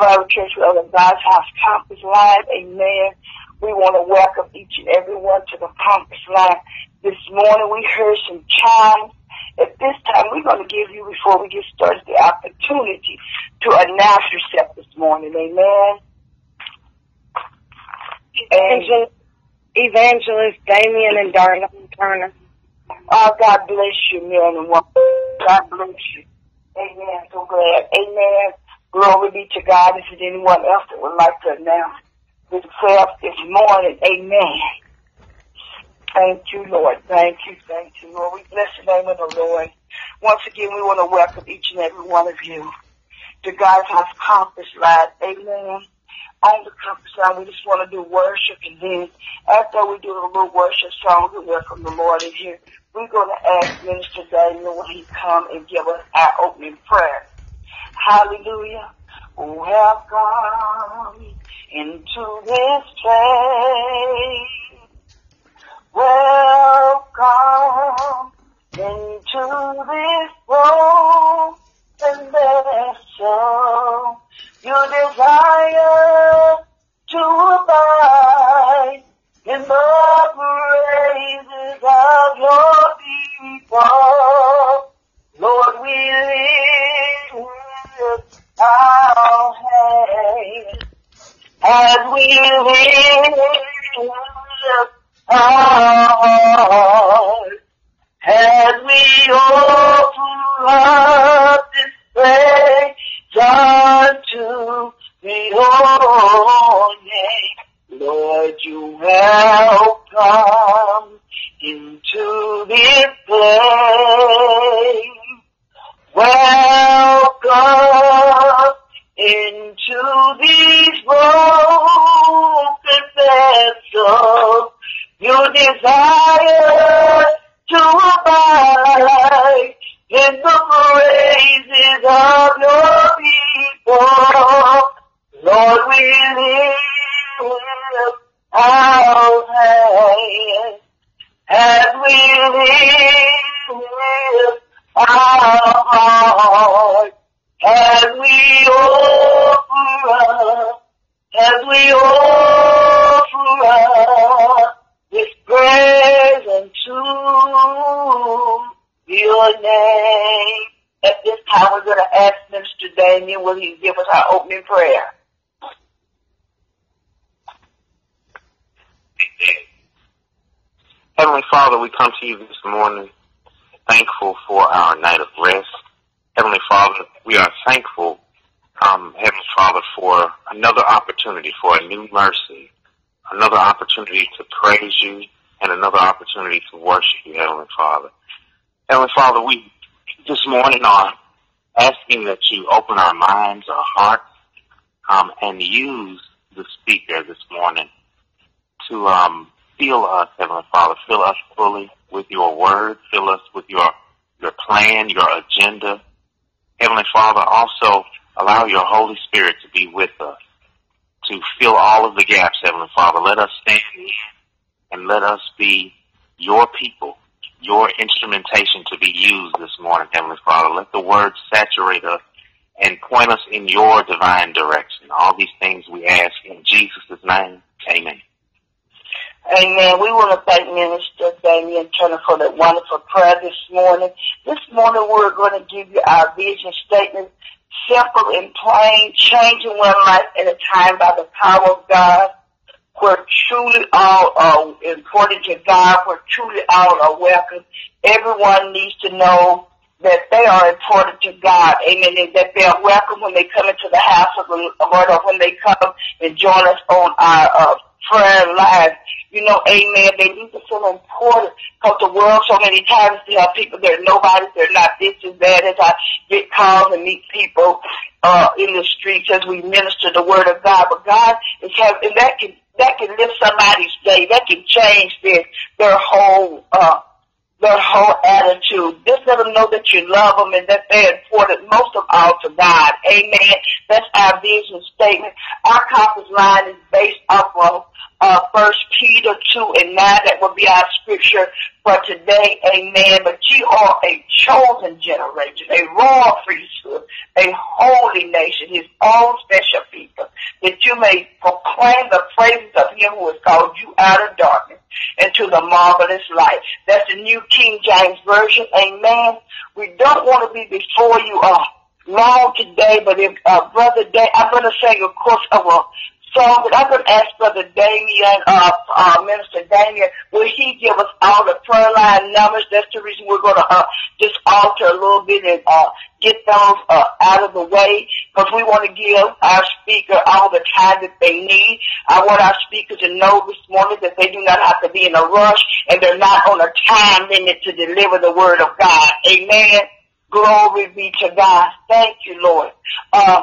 Calvary Church of God's House Campus Line. Amen. We want to welcome each and every one to the campus line. This morning we heard some chimes. At this time, we're going to give you, before we get started, the opportunity to announce yourself this morning. Amen. Evangelist, Evangelist Damien and Darla Turner. Oh, God bless you, man and woman. God bless you. Amen. So glad. Amen. Glory be to God. If there's anyone else that would like to announce themselves this morning, amen. Thank you, Lord. Thank you, thank you, Lord. We bless the name of the Lord. Once again, we want to welcome each and every one of you to God's House Campus Live. Amen. On the campus line, we just want to do worship, and then after we do a little worship song, we welcome the Lord in here. We're going to ask Minister Daniel when he come and give us our opening prayer. Hallelujah. Welcome into this place. Welcome into this world and vessel. You desire to abide in the praises of your people. Lord, we as we lift our hearts, we offer up this praise unto. Lord, you have come into this place. Into these broken vessels. You desire to abide in the will he give us our opening prayer? Heavenly Father, we come to you this morning thankful for our night of rest. Heavenly Father, we are thankful, um, Heavenly Father, for another opportunity, for a new mercy, another opportunity to praise you, and another opportunity to worship you, Heavenly Father. Heavenly Father, we this morning are asking that you open our minds, our hearts, um, and use the speaker this morning to um, fill us, Heavenly Father, fill us fully with your word, fill us with your your plan, your agenda. Heavenly Father, also allow your Holy Spirit to be with us, to fill all of the gaps, Heavenly Father. Let us stand in and let us be your people, your instrumentation to be used this morning, Heavenly Father. Let the word saturate us and point us in your divine direction. All these things we ask in Jesus' name. Amen. Amen. We want to thank Minister Damien Turner for that wonderful prayer this morning. This morning we're going to give you our vision statement, simple and plain, changing one life at a time by the power of God, where truly all are important to God, where truly all are welcome. Everyone needs to know that they are important to God, amen, and that they are welcome when they come into the house of the Lord or when they come and join us on our uh, prayer live. You know, amen, they need to feel important because the world so many times there are people, they're nobody, they're not this and that as I get calls and meet people, uh, in the streets as we minister the word of God. But God is having, that can, that can lift somebody's day. That can change their, their whole, uh, their whole attitude. Just let them know that you love them and that they're important most of all to God. Amen. That's our vision statement. Our compass line is based off of uh, First Peter 2 and 9. That will be our scripture for today. Amen. But you are a chosen generation, a royal priesthood, a holy nation, his own special people that you may proclaim the praises of him who has called you out of darkness into the marvelous light. That's the New King James Version. Amen. We don't want to be before you all long today, but if uh, Brother Day, I'm going to sing, of course, of a that I'm going to ask Brother Damien, uh, uh, Minister Damien, will he give us all the prayer line numbers? That's the reason we're going to uh, just alter a little bit and uh, get those uh, out of the way because we want to give our speaker all the time that they need. I want our speakers to know this morning that they do not have to be in a rush and they're not on a time limit to deliver the word of God. Amen. Glory be to God. Thank you, Lord. Um,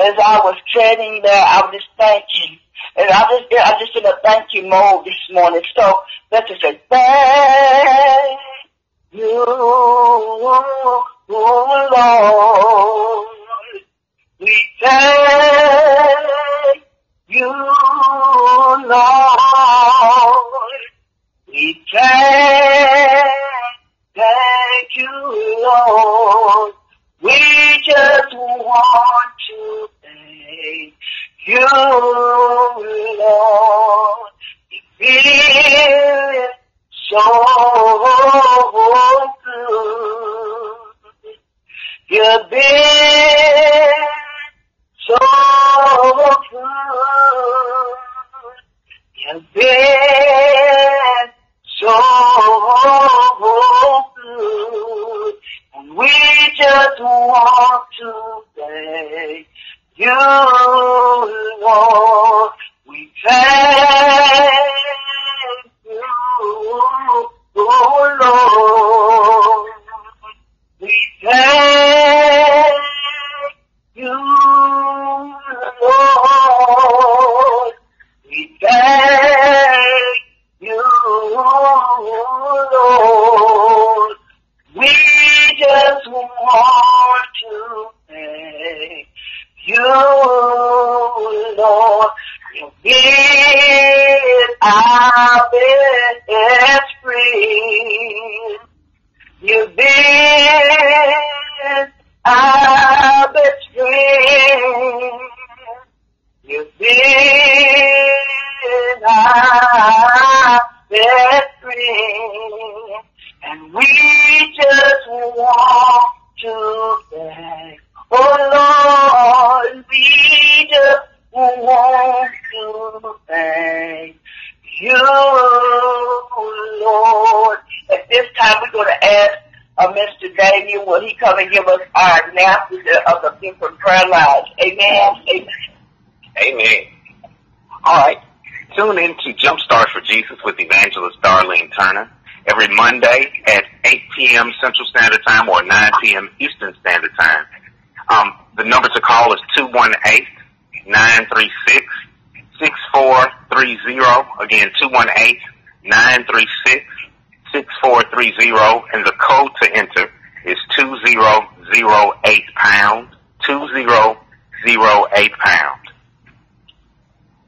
as I was treading there, I was just thanking. And I just, I just in a thank you mode this morning. So let's just say, thank you, Lord. We thank you, Lord. We thank, thank you, Lord. We just want you, Lord. It feels so good. You've been so good. You've been so good. And we just want to thank you, Lord. Announcement of the different prayer lines? Amen. Amen. Amen. All right. Tune in to Jumpstart for Jesus with Evangelist Darlene Turner every Monday at 8 p.m. Central Standard Time or 9 p.m. Eastern Standard Time. Um, the number to call is 218-936-6430. Again, 218-936-6430. And the code to enter is 2008 pound, 2008 pound.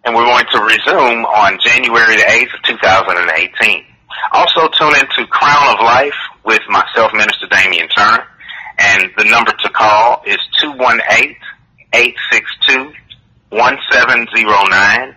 And we're going to resume on January the 8th of 2018. Also tune into Crown of Life with myself, Minister Damian Turner. And the number to call is 218-862-1709.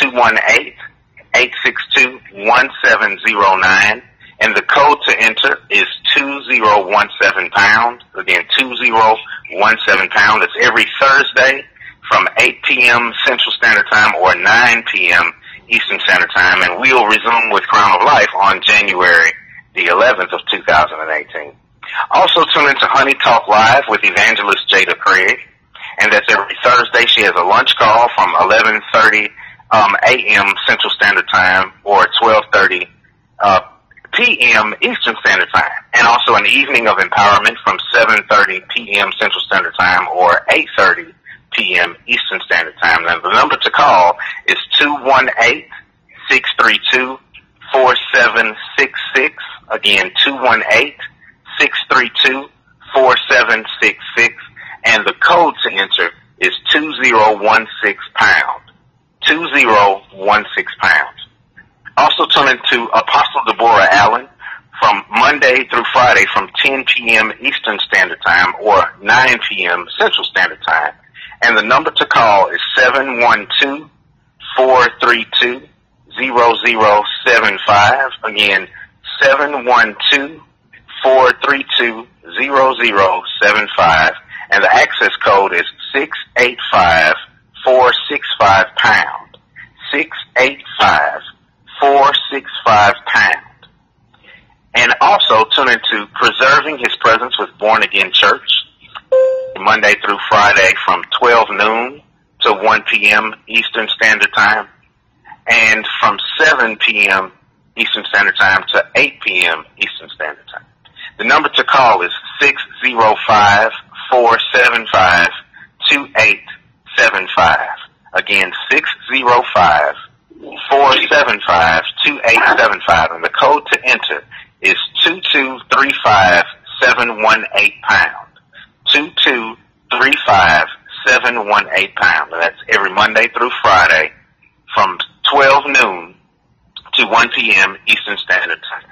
218-862-1709. And the code to enter is 2017 pound. Again, 2017 pound. It's every Thursday from 8 p.m. Central Standard Time or 9 p.m. Eastern Standard Time, and we'll resume with Crown of Life on January the 11th of 2018. Also tune into Honey Talk Live with Evangelist Jada Craig, and that's every Thursday. She has a lunch call from 11:30 um, a.m. Central Standard Time or 12:30 uh, p.m. Eastern Standard Time, and also an evening of empowerment from 7:30 p.m. Central Standard Time or 8:30 p.m. Eastern Standard Time. Now the number to call is 218-632-4766. Again, 218-632-4766. And the code to enter is 2016 pound. 2016 pounds. Also tune into Apostle Deborah Allen from Monday through Friday from 10 p.m. Eastern Standard Time or 9 p.m. Central Standard Time And the number to call is 712-432-0075. Again, 712-432-0075. And the access code is 685-465 pound. 685-465 pound. And also tune into Preserving His Presence with Born Again Church, Monday through Friday from 12 noon to 1 p.m. Eastern Standard Time, and from 7 p.m. Eastern Standard Time to 8 p.m. Eastern Standard Time. The number to call is 605-475-2875. Again, 605-475-2875. And the code to enter is 2235718 pound. 2235718 pound. And that's every Monday through Friday from 12 noon to 1 p.m. Eastern Standard Time.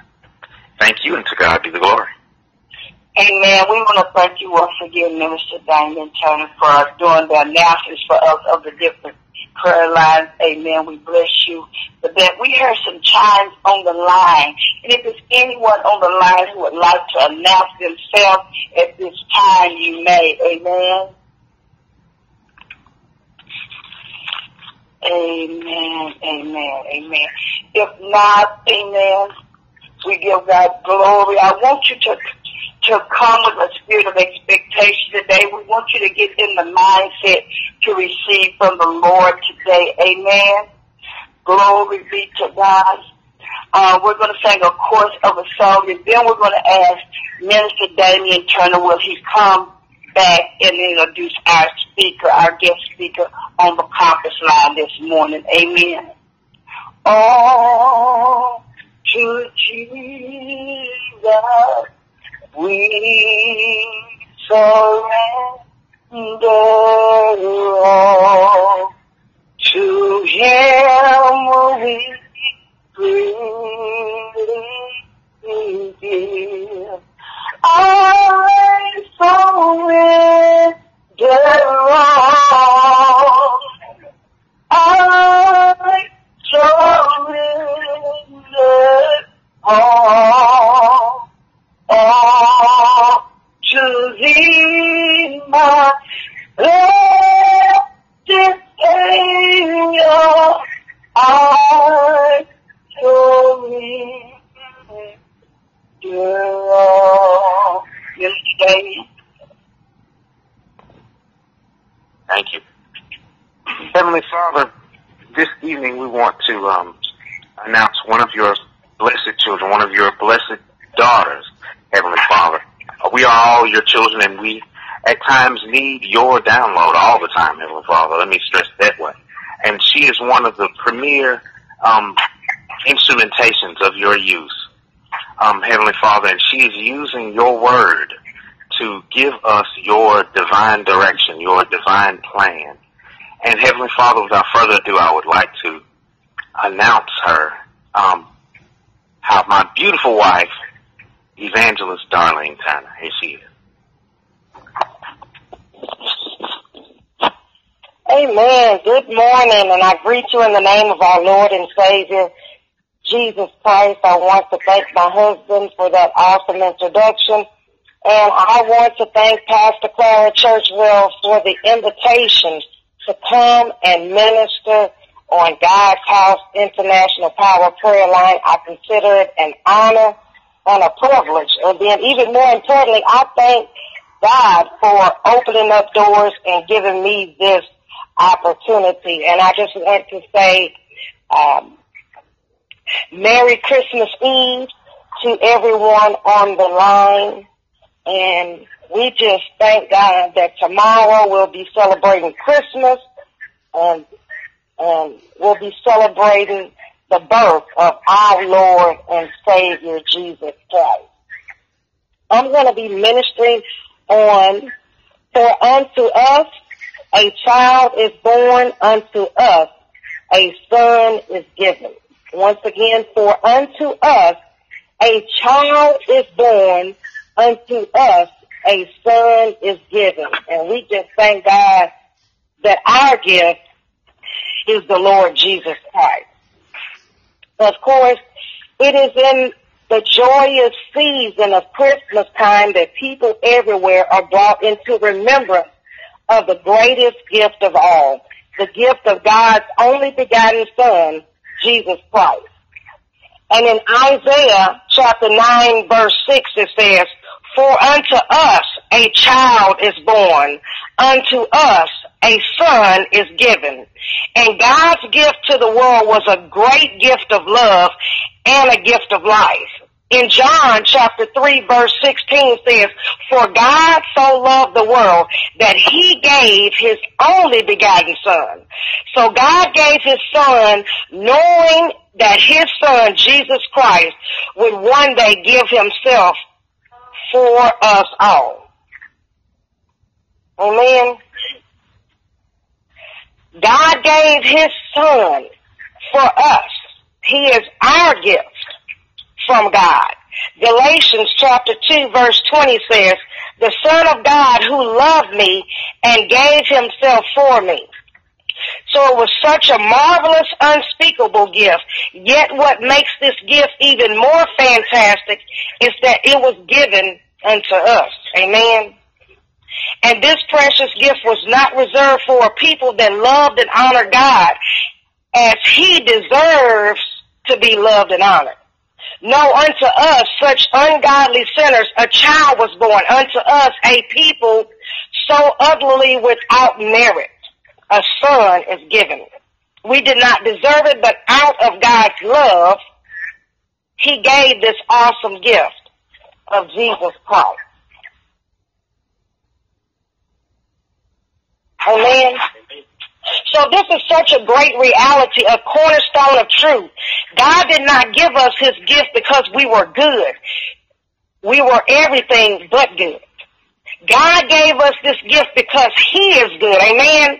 Thank you and to God be the glory. Amen. We want to thank you once again, Minister Damian Turner, for doing the announcements for us of the different prayer lines. Amen. We bless you. But that we heard some chimes on the line. And if there's anyone on the line who would like to announce themselves at this time, you may. Amen. Amen. Amen. Amen. If not, amen. We give God glory. I want you to to come with a spirit of expectation today. We want you to get in the mindset to receive from the Lord today. Amen. Glory be to God. Uh, we're going to sing a chorus of a song and then we're going to ask Minister Damian Turner will he come back and introduce our speaker, our guest speaker on the conference line this morning. Amen. Oh, to Jesus we surrender all. Us your divine direction, your divine plan. And Heavenly Father, without further ado, I would like to announce her, um, how my beautiful wife, Evangelist Darlene Turner, here she is. Amen. Good morning, and I greet you in the name of our Lord and Savior, Jesus Christ. I want to thank my husband for that awesome introduction. And I want to thank Pastor Clara Churchwell for the invitation to come and minister on God's House International Power Prayer Line. I consider it an honor and a privilege. And then even more importantly, I thank God for opening up doors and giving me this opportunity. And I just want to say, um, Merry Christmas Eve to everyone on the line. And we just thank God that tomorrow we'll be celebrating Christmas and, and we'll be celebrating the birth of our Lord and Savior Jesus Christ. I'm going to be ministering on For unto us a child is born unto us, a son is given. Once again, for unto us a child is born, unto us a son is given. And we just thank God that our gift is the Lord Jesus Christ. Of course, it is in the joyous season of Christmas time that people everywhere are brought into remembrance of the greatest gift of all, the gift of God's only begotten Son, Jesus Christ. And in Isaiah chapter 9 verse 6 it says, For unto us a child is born, unto us a son is given. And God's gift to the world was a great gift of love and a gift of life. In John chapter 3 verse 16 says, For God so loved the world that he gave his only begotten son. So God gave his son knowing that his son, Jesus Christ, would one day give himself for us all. Amen. God gave his son for us. He is our gift from God. Galatians chapter 2 verse 20 says, the son of God who loved me and gave himself for me. So it was such a marvelous, unspeakable gift. Yet what makes this gift even more fantastic is that it was given unto us. Amen. And this precious gift was not reserved for a people that loved and honored God as he deserves to be loved and honored. No, unto us, such ungodly sinners, a child was born. Unto us, a people so utterly without merit, a son is given. We did not deserve it, but out of God's love, He gave this awesome gift of Jesus Christ. Amen. So this is such a great reality, a cornerstone of truth. God did not give us his gift because we were good. We were everything but good. God gave us this gift because he is good. Amen.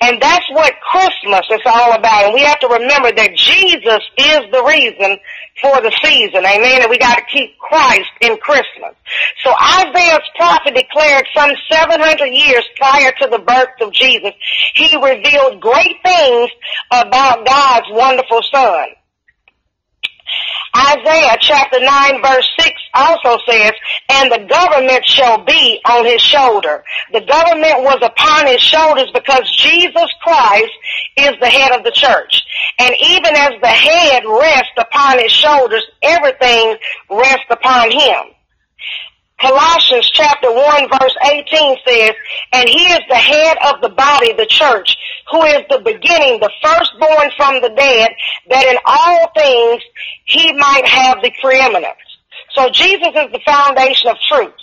And that's what Christmas is all about. And we have to remember that Jesus is the reason for the season. Amen. And we got to keep Christ in Christmas. So Isaiah's prophet declared some 700 years prior to the birth of Jesus, he revealed great things about God's wonderful son. Isaiah chapter 9 verse 6 also says, and the government shall be on his shoulder. The government was upon his shoulders because Jesus Christ is the head of the church. And even as the head rests upon his shoulders, everything rests upon him. Colossians chapter 1 verse 18 says, and he is the head of the body, the church, who is the beginning, the firstborn from the dead, that in all things he might have the preeminence. So Jesus is the foundation of truth.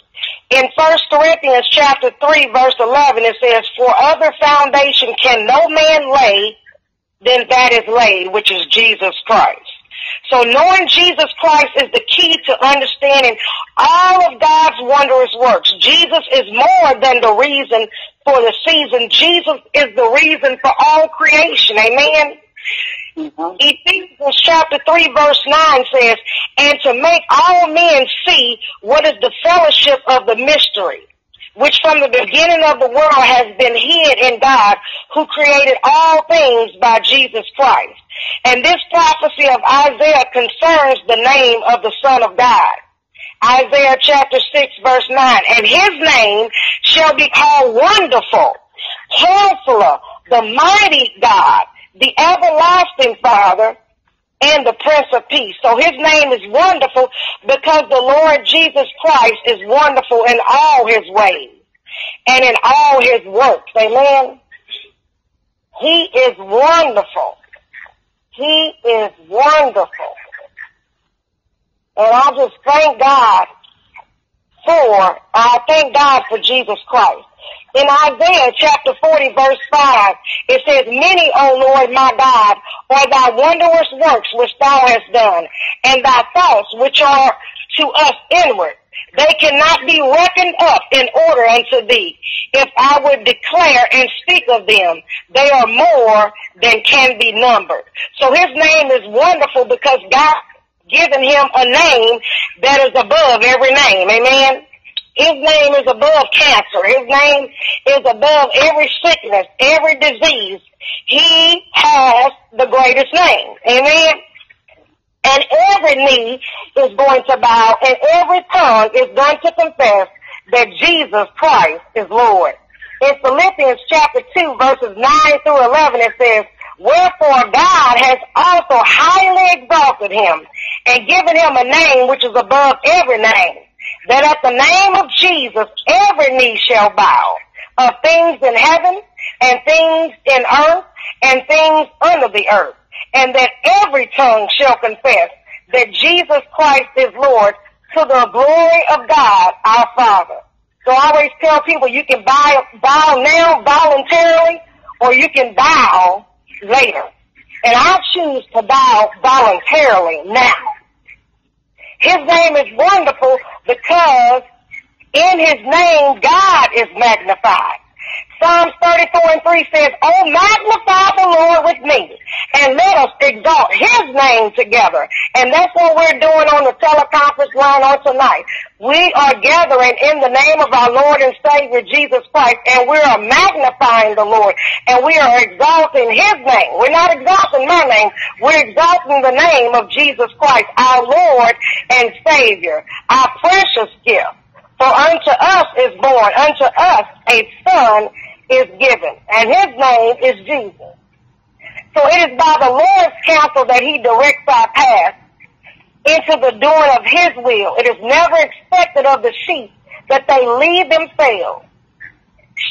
In 1 Corinthians chapter 3 verse 11 it says, for other foundation can no man lay than that is laid, which is Jesus Christ. So knowing Jesus Christ is the key to understanding all of God's wondrous works. Jesus is more than the reason for the season. Jesus is the reason for all creation. Amen. Mm-hmm. Ephesians chapter 3 verse 9 says, and to make all men see what is the fellowship of the mystery, which from the beginning of the world has been hid in God, who created all things by Jesus Christ. And this prophecy of Isaiah concerns the name of the Son of God. Isaiah chapter 6 verse 9. And his name shall be called Wonderful, Counselor, the Mighty God, the Everlasting Father, and the Prince of Peace. So his name is wonderful because the Lord Jesus Christ is wonderful in all his ways and in all his works. Amen. He is wonderful. He is wonderful. And I just thank God for, I thank God for Jesus Christ. In Isaiah chapter 40 verse 5, it says, Many, O Lord my God, are thy wondrous works which thou hast done, and thy thoughts which are to us inward. They cannot be reckoned up in order unto thee. If I would declare and speak of them, they are more than can be numbered. So his name is wonderful because God given him a name that is above every name. Amen. His name is above cancer. His name is above every sickness, every disease. He has the greatest name. Amen. And every knee is going to bow and every tongue is going to confess that Jesus Christ is Lord. In Philippians chapter 2 verses 9 through 11 it says, Wherefore God has also highly exalted him and given him a name which is above every name, that at the name of Jesus every knee shall bow, of things in heaven and things in earth and things under the earth, and that every tongue shall confess that Jesus Christ is Lord to the glory of God our Father. So I always tell people you can bow, bow now voluntarily or you can bow later. And I choose to bow voluntarily now. His name is wonderful because in his name God is magnified. Psalms 34 and 3 says, Oh, magnify the Lord with me and let us exalt his name together. And that's what we're doing on the teleconference line on tonight. We are gathering in the name of our Lord and Savior Jesus Christ and we are magnifying the Lord and we are exalting his name. We're not exalting my name. We're exalting the name of Jesus Christ, our Lord and Savior, our precious gift. For unto us is born, unto us a son is given, and his name is Jesus. So it is by the Lord's counsel that he directs our path into the doing of his will. It is never expected of the sheep that they lead themselves.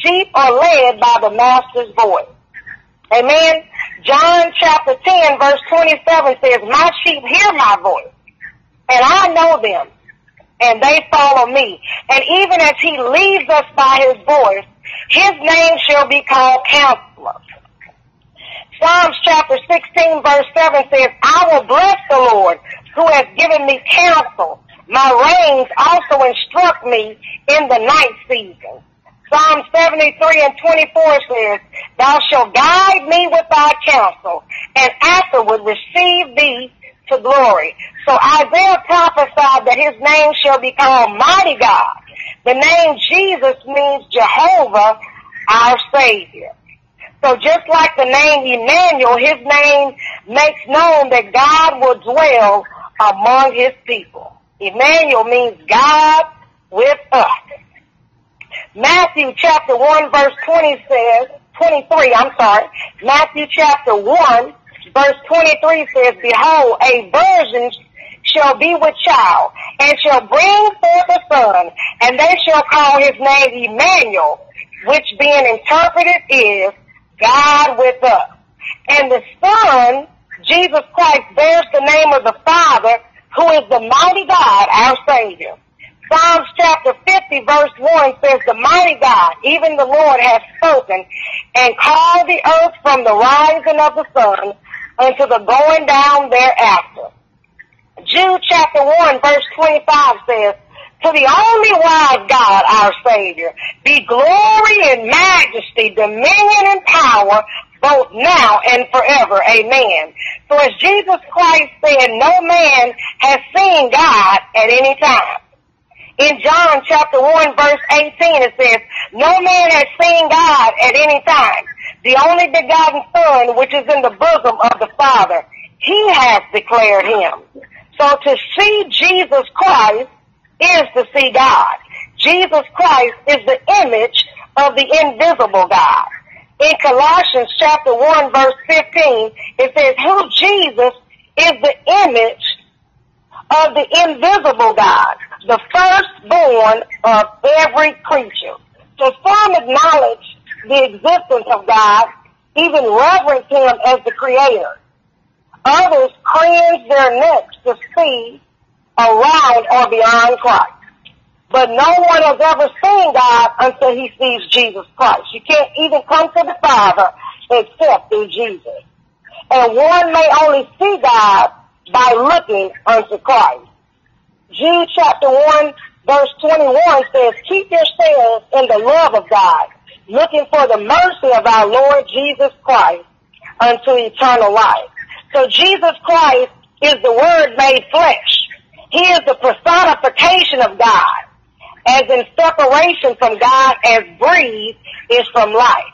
Sheep are led by the master's voice. Amen. John chapter 10 verse 27 says, My sheep hear my voice, and I know them, and they follow me. And even as he leads us by his voice, his name shall be called Counselor. Psalms chapter 16 verse 7 says, I will bless the Lord who has given me counsel. My reins also instruct me in the night season. Psalm 73 and 24 says, Thou shalt guide me with thy counsel, and afterward receive thee to glory. So Isaiah prophesied that his name shall be called Mighty God. The name Jesus means Jehovah, our Savior. So just like the name Emmanuel, his name makes known that God will dwell among his people. Emmanuel means God with us. Matthew chapter 1 verse 20 says, 23, I'm sorry, Matthew chapter 1 verse 23 says, Behold, a virgin shall be with child, and shall bring forth a son, and they shall call his name Emmanuel, which being interpreted is God with us. And the Son, Jesus Christ, bears the name of the Father, who is the mighty God, our Savior. Psalms chapter 50 verse 1 says, The mighty God, even the Lord, has spoken and called the earth from the rising of the sun unto the going down thereafter. Jude chapter 1 verse 25 says, To the only wise God, our Savior, be glory and majesty, dominion and power, both now and forever. Amen. So as Jesus Christ said, no man has seen God at any time. In John chapter 1 verse 18 it says, No man has seen God at any time. The only begotten Son which is in the bosom of the Father, He has declared Him. So to see Jesus Christ is to see God. Jesus Christ is the image of the invisible God. In Colossians chapter 1 verse 15, it says, who Jesus is the image of the invisible God, the firstborn of every creature. So some acknowledge the existence of God, even reverence Him as the Creator. Others cringe their necks to see around or beyond Christ. But no one has ever seen God until he sees Jesus Christ. You can't even come to the Father except through Jesus. And one may only see God by looking unto Christ. Jude chapter 1 verse 21 says, keep yourselves in the love of God, looking for the mercy of our Lord Jesus Christ unto eternal life. So Jesus Christ is the Word made flesh. He is the personification of God. as in separation from God as breathe is from life.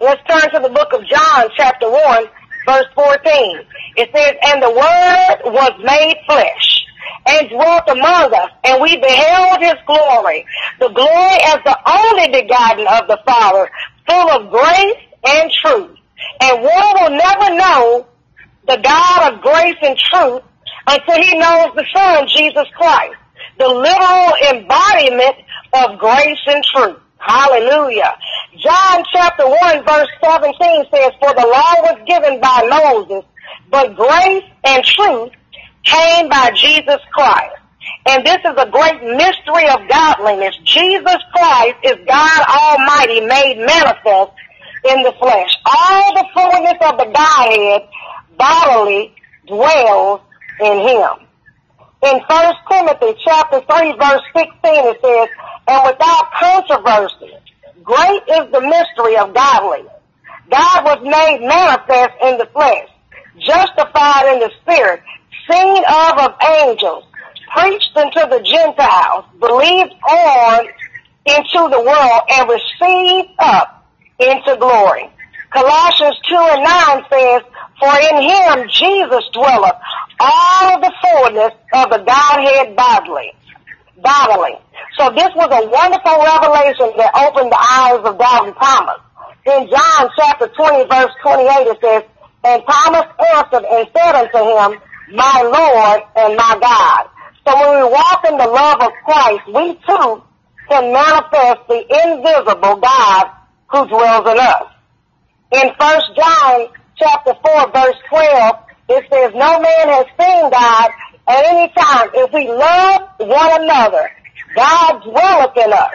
Let's turn to the book of John chapter 1 verse 14. It says, and the word was made flesh and dwelt among us, and we beheld his glory, the glory as the only begotten of the Father, full of grace and truth. And one will never know the God of grace and truth until he knows the Son, Jesus Christ, the literal embodiment of grace and truth. Hallelujah. John chapter 1 verse 17 says, For the law was given by Moses, but grace and truth came by Jesus Christ. And this is a great mystery of godliness. Jesus Christ is God Almighty made manifest in the flesh. All the fullness of the Godhead bodily dwells in him. In 1 Timothy chapter 3 verse 16 it says, And without controversy, great is the mystery of godliness. God was made manifest in the flesh, justified in the spirit, seen of of angels, preached unto the Gentiles, believed on into the world, and received up into glory. Colossians 2 and 9 says, For in him Jesus dwelleth all of the fullness of the Godhead bodily. Bodily. So this was a wonderful revelation that opened the eyes of Doubting Thomas. In John chapter 20 verse 28 it says, And Thomas answered and said unto him, my Lord and my God. So when we walk in the love of Christ, we too can manifest the invisible God who dwells in us. In 1 John chapter 4 verse 12, it says, No man has seen God at any time. If we love one another, God dwelleth in us,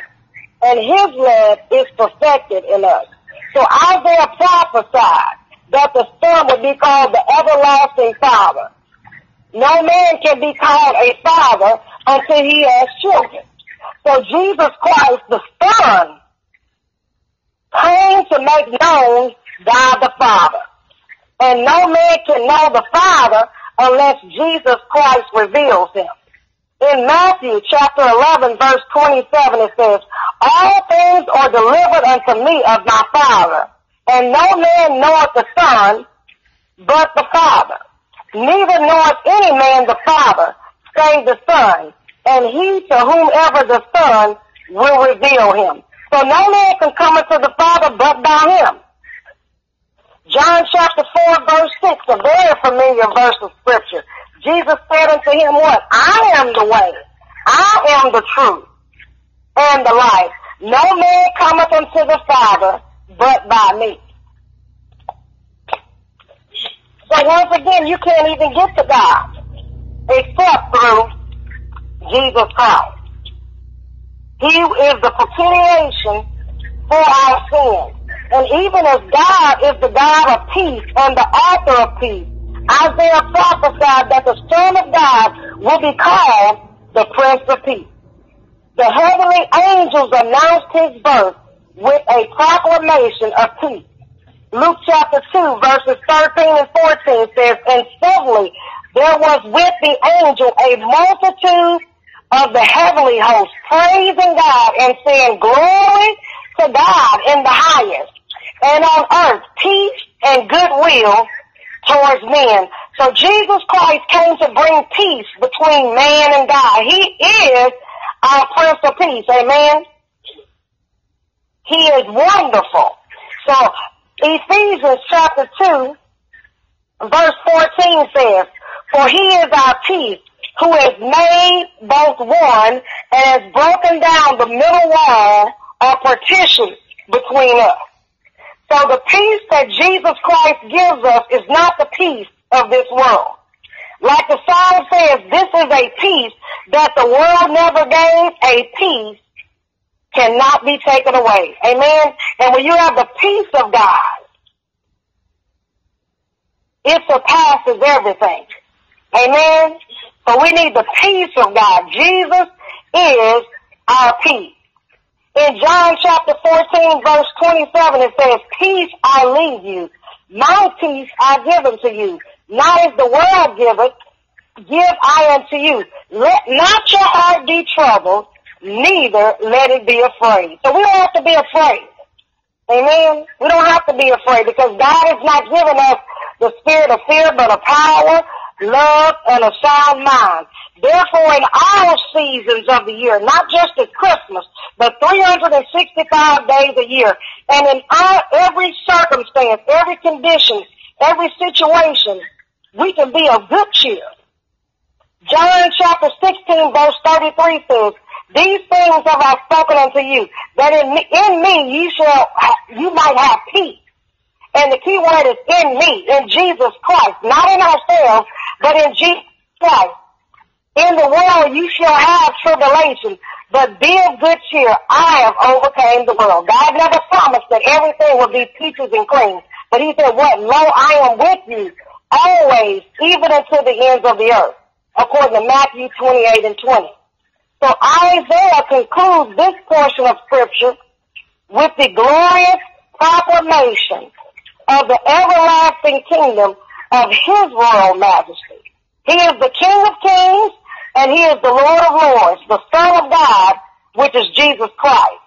and his love is perfected in us. So Isaiah prophesied that the Son would be called the everlasting Father. No man can be called a father until he has children. So Jesus Christ, the Son, came to make known God the Father. And no man can know the Father unless Jesus Christ reveals him. In Matthew chapter 11 verse 27 it says, All things are delivered unto me of my Father, and no man knoweth the Son but the Father neither knoweth any man the Father, save the Son, and he to whomever the Son will reveal him. So no man can come unto the Father but by him. John chapter 4 verse 6, a very familiar verse of scripture. Jesus said unto him what? I am the way. I am the truth and the life. No man cometh unto the Father but by me. So once again, you can't even get to God except through Jesus Christ. He is the propitiation for our sins. And even as God is the God of peace and the author of peace, Isaiah prophesied that the Son of God will be called the Prince of Peace. The heavenly angels announced his birth with a proclamation of peace. Luke chapter 2 verses 13 and 14 says, And suddenly there was with the angel a multitude of the heavenly host praising God and saying, Glory to God in the highest, and on earth peace and goodwill towards men. So Jesus Christ came to bring peace between man and God. He is our Prince of Peace. Amen. He is wonderful. So Ephesians chapter 2 verse 14 says, For he is our peace, who has made both one and has broken down the middle wall or partition between us. So the peace that Jesus Christ gives us is not the peace of this world. Like the song says, this is a peace that the world never gave, a peace cannot be taken away. Amen? And when you have the peace of God, it surpasses everything. Amen? So we need the peace of God. Jesus is our peace. In John chapter 14 verse 27 it says, Peace I leave you. My peace I give unto you. Not as the world giveth, give I unto you. Let not your heart be troubled, neither let it be afraid. So we don't have to be afraid. Amen. We don't have to be afraid because God has not given us the spirit of fear, but of power, love, and a sound mind. Therefore, in all seasons of the year, not just at Christmas, but 365 days a year, and in all, every circumstance, every condition, every situation, we can be of good cheer. John chapter 16 verse 33 says, these things have I spoken unto you, that in me, in me you shall, you might have peace. And the key word is in me, in Jesus Christ, not in ourselves, but in Jesus Christ. In the world you shall have tribulation, but be of good cheer. I have overcame the world. God never promised that everything would be peaches and cream. But he said, what? Lo, I am with you always, even unto the ends of the earth. According to Matthew 28 and 20. So Isaiah concludes this portion of scripture with the glorious proclamation of the everlasting kingdom of his royal majesty. He is the King of kings and he is the Lord of lords, the Son of God, which is Jesus Christ.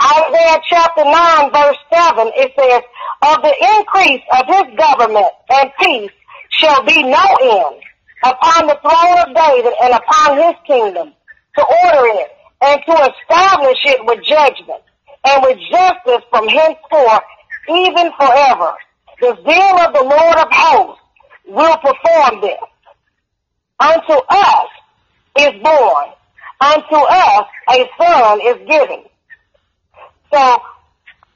Isaiah chapter 9 verse 7, it says, of the increase of his government and peace shall be no end upon the throne of David and upon his kingdom to order it and to establish it with judgment and with justice from henceforth even forever. The zeal of the Lord of hosts will perform this. Unto us is born. Unto us a son is given. So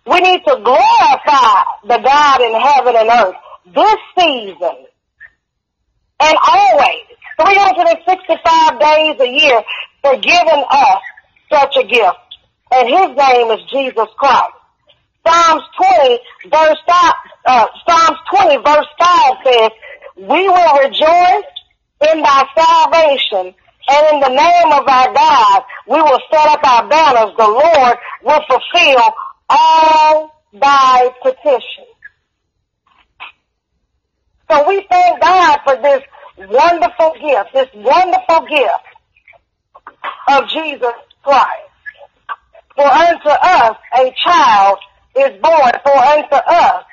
we need to glorify the God in heaven and earth this season and always 365 days a year for giving us such a gift. And his name is Jesus Christ. Psalms 20 verse 5, uh, Psalms 20 verse 5 says, we will rejoice in thy salvation and in the name of our God, we will set up our banners. The Lord will fulfill all thy petitions. So we thank God for this wonderful gift, this wonderful gift of Jesus Christ. For unto us a child is born, for unto us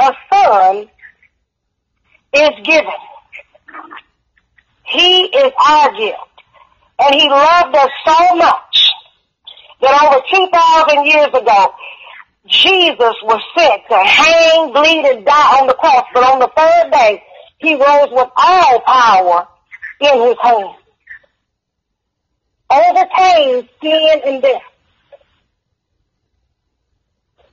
a son is given. He is our gift. And he loved us so much that over 2,000 years ago, Jesus was sent to hang, bleed, and die on the cross. But on the third day, he rose with all power in his hand. Overcame sin and death.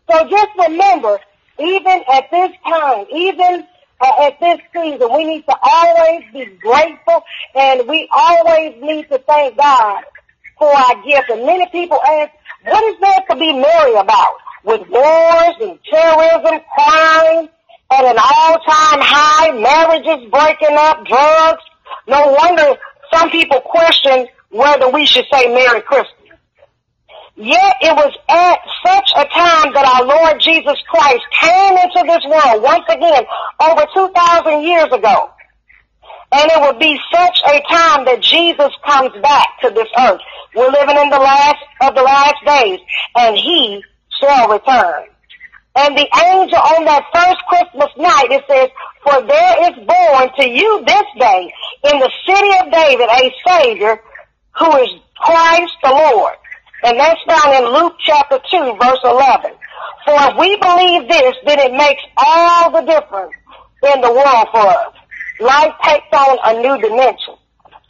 So just remember, even at this time, even uh, at this season, we need to always be grateful and we always need to thank God for our gift. And many people ask, what is there to be merry about? With wars and terrorism, crime, at an all-time high, marriages breaking up, drugs. No wonder some people question whether we should say Merry Christmas. Yet it was at such a time that our Lord Jesus Christ came into this world once again over 2,000 years ago. And it will be such a time that Jesus comes back to this earth. We're living in the last of the last days and he shall return. And the angel on that first Christmas night, it says, for there is born to you this day in the city of David a Savior who is Christ the Lord. And that's found in Luke chapter 2 verse 11. For if we believe this, then it makes all the difference in the world for us. Life takes on a new dimension.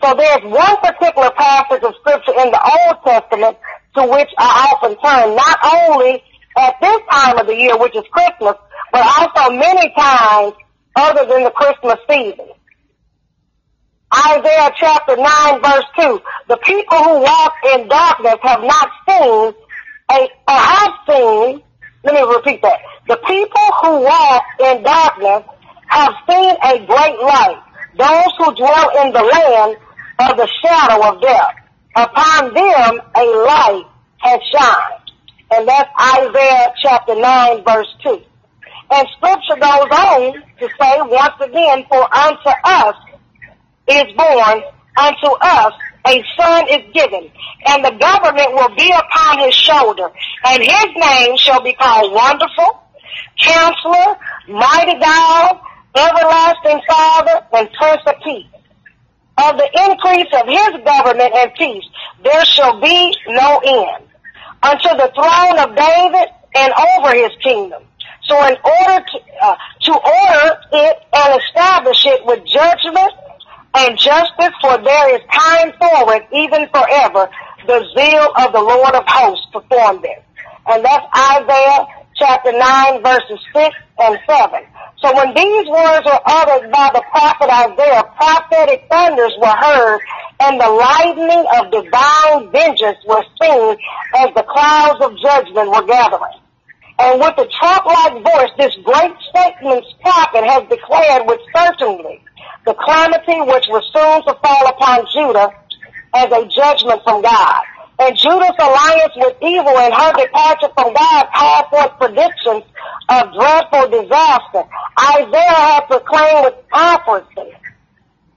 So there's one particular passage of scripture in the Old Testament to which I often turn, not only at this time of the year, which is Christmas, but also many times other than the Christmas season. Isaiah chapter 9 verse 2. The people who walk in darkness have not seen a, or have seen, let me repeat that. The people who walk in darkness have seen a great light. Those who dwell in the land of the shadow of death. Upon them a light has shined. And that's Isaiah chapter 9 verse 2. And scripture goes on to say once again, for unto us is born unto us a son is given, and the government will be upon his shoulder, and his name shall be called Wonderful, Counselor, Mighty God, Everlasting Father, and Prince of Peace. Of the increase of his government and peace, there shall be no end. Unto the throne of David and over his kingdom. So in order to, uh, to order it and establish it with judgment and justice, for there is time forward, even forever, the zeal of the Lord of hosts performed this. And that's Isaiah chapter 9 verses 6 and 7. So when these words were uttered by the prophet Isaiah, prophetic thunders were heard and the lightning of divine vengeance was seen as the clouds of judgment were gathering. And with a trump-like voice, this great statement's prophet has declared with certainty the calamity which was soon to fall upon Judah as a judgment from God. And Judah's alliance with evil and her departure from God called forth predictions of dreadful disaster. Isaiah had proclaimed with prophecy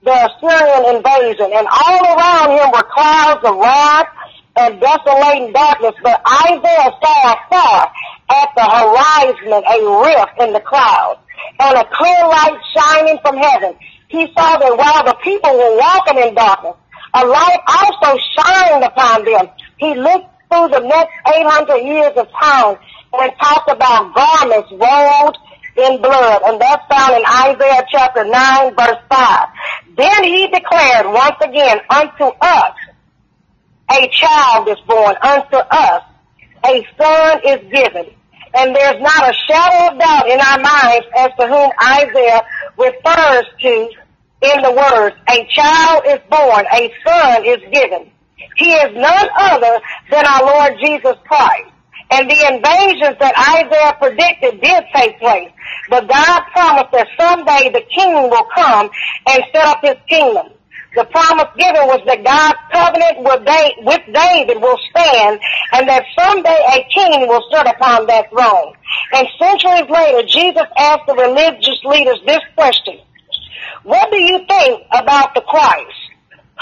the Assyrian invasion, and all around him were clouds of wrath and desolating darkness. But Isaiah saw afar at the horizon a rift in the clouds, and a clear light shining from heaven. He saw that while the people were walking in darkness, a light also shined upon them. He looked through the next 800 years of time and talked about garments rolled in blood. And that's found in Isaiah chapter 9 verse 5. Then he declared once again, unto us a child is born, unto us a son is given. And there's not a shadow of doubt in our minds as to whom Isaiah refers to in the words, a child is born, a son is given. He is none other than our Lord Jesus Christ. And the invasions that Isaiah predicted did take place. But God promised that someday the king will come and set up his kingdom. The promise given was that God's covenant with, David will stand and that someday a king will sit upon that throne. And centuries later, Jesus asked the religious leaders this question. What do you think about the Christ?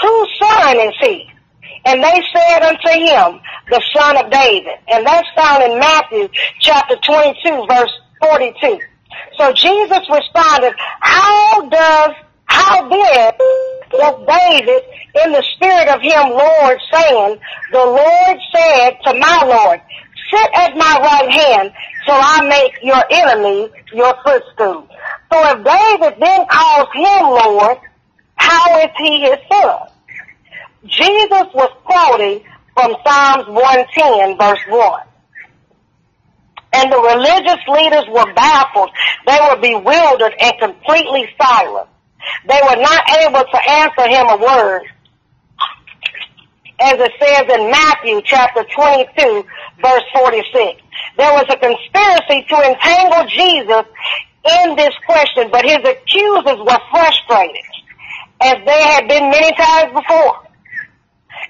Whose son is he? And they said unto him, the son of David. And that's found in Matthew chapter 22 verse 42. So Jesus responded, how does, how then does David in the spirit of him Lord saying, the Lord said to my Lord, sit at my right hand till I make your enemies your footstool. So if David then calls him Lord, how is he his son? Jesus was quoting from Psalms 110 verse 1. And the religious leaders were baffled. They were bewildered and completely silent. They were not able to answer him a word. As it says in Matthew chapter 22 verse 46. There was a conspiracy to entangle Jesus in this question, but his accusers were frustrated, as they had been many times before.